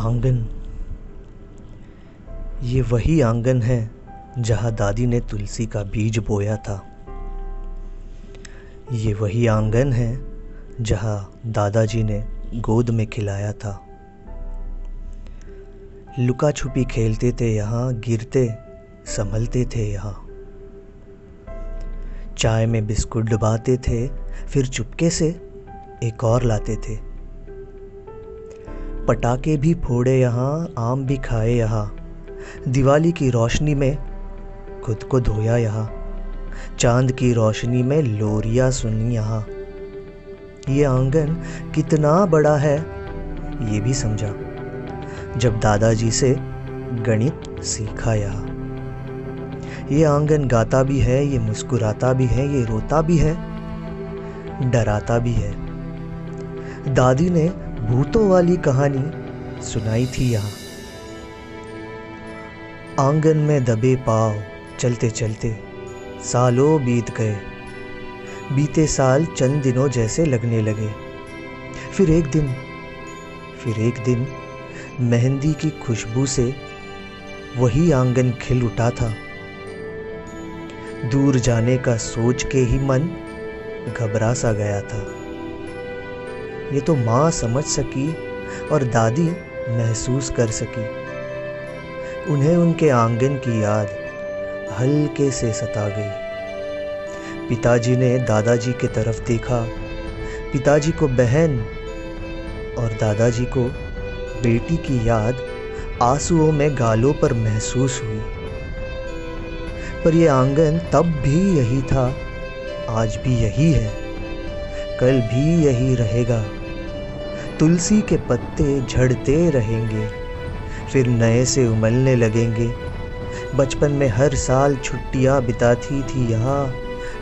आँगन। ये वही आँगन है जहाँ दादी ने तुलसी का बीज बोया था। ये वही आँगन है जहाँ दादाजी ने गोद में खिलाया था। लुका छुपी खेलते थे यहाँ, गिरते, संभलते थे यहाँ। चाय में बिस्कुट डुबाते थे, फिर चुपके से एक और लाते थे। पटाखे भी फोड़े यहाँ, आम भी खाए यहाँ। दिवाली की रोशनी में खुद को धोया यहाँ। चाँद की रोशनी में लोरिया सुनी यहाँ। ये आँगन कितना बड़ा है, ये भी समझा। जब दादाजी से गणित सीखा यहाँ। ये आँगन गाता भी है, ये मुस्कुराता भी है, ये रोता भी है, डराता भी है। दादी ने भूतों वाली कहानी सुनाई थी यहाँ। आँगन में दबे पाव चलते चलते सालों बीत गए। बीते साल चंद दिनों जैसे लगने लगे। फिर एक दिन, फिर एक दिन मेहंदी की खुशबू से वही आँगन खिल उठा था। दूर जाने का सोच के ही मन घबरा सा गया था। ये तो माँ समझ सकी और दादी महसूस कर सकी। उन्हें उनके आँगन की याद हल्के से सता गई। पिताजी ने दादाजी के तरफ़ देखा। पिताजी को बहन और दादाजी को बेटी की याद आंसुओं में गालों पर महसूस हुई। पर यह आँगन तब भी यही था, आज भी यही है। कल भी यही रहेगा। तुलसी के पत्ते झड़ते रहेंगे, फिर नए से उमलने लगेंगे। बचपन में हर साल छुट्टियाँ बिताती थी यहाँ,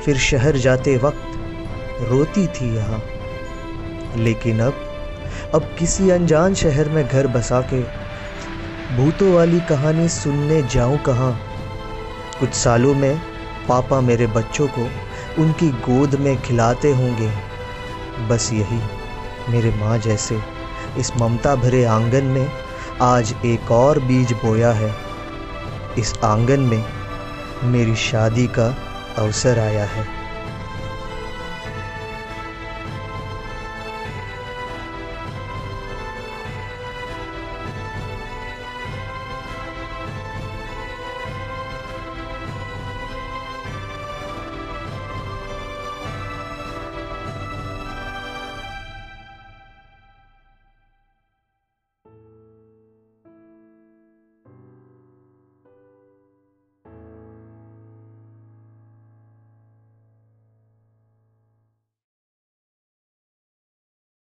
फिर शहर जाते वक्त रोती थी यहाँ। लेकिन अब अब किसी अनजान शहर में घर बसा के भूतों वाली कहानी सुनने जाऊँ कहाँ? कुछ सालों में पापा मेरे बच्चों को उनकी गोद में खिलाते होंगे। बस यही। मेरे माँ जैसे। इस ममता भरे आँगन में आज एक और बीज बोया है। इस आँगन में मेरी शादी का अवसर आया है।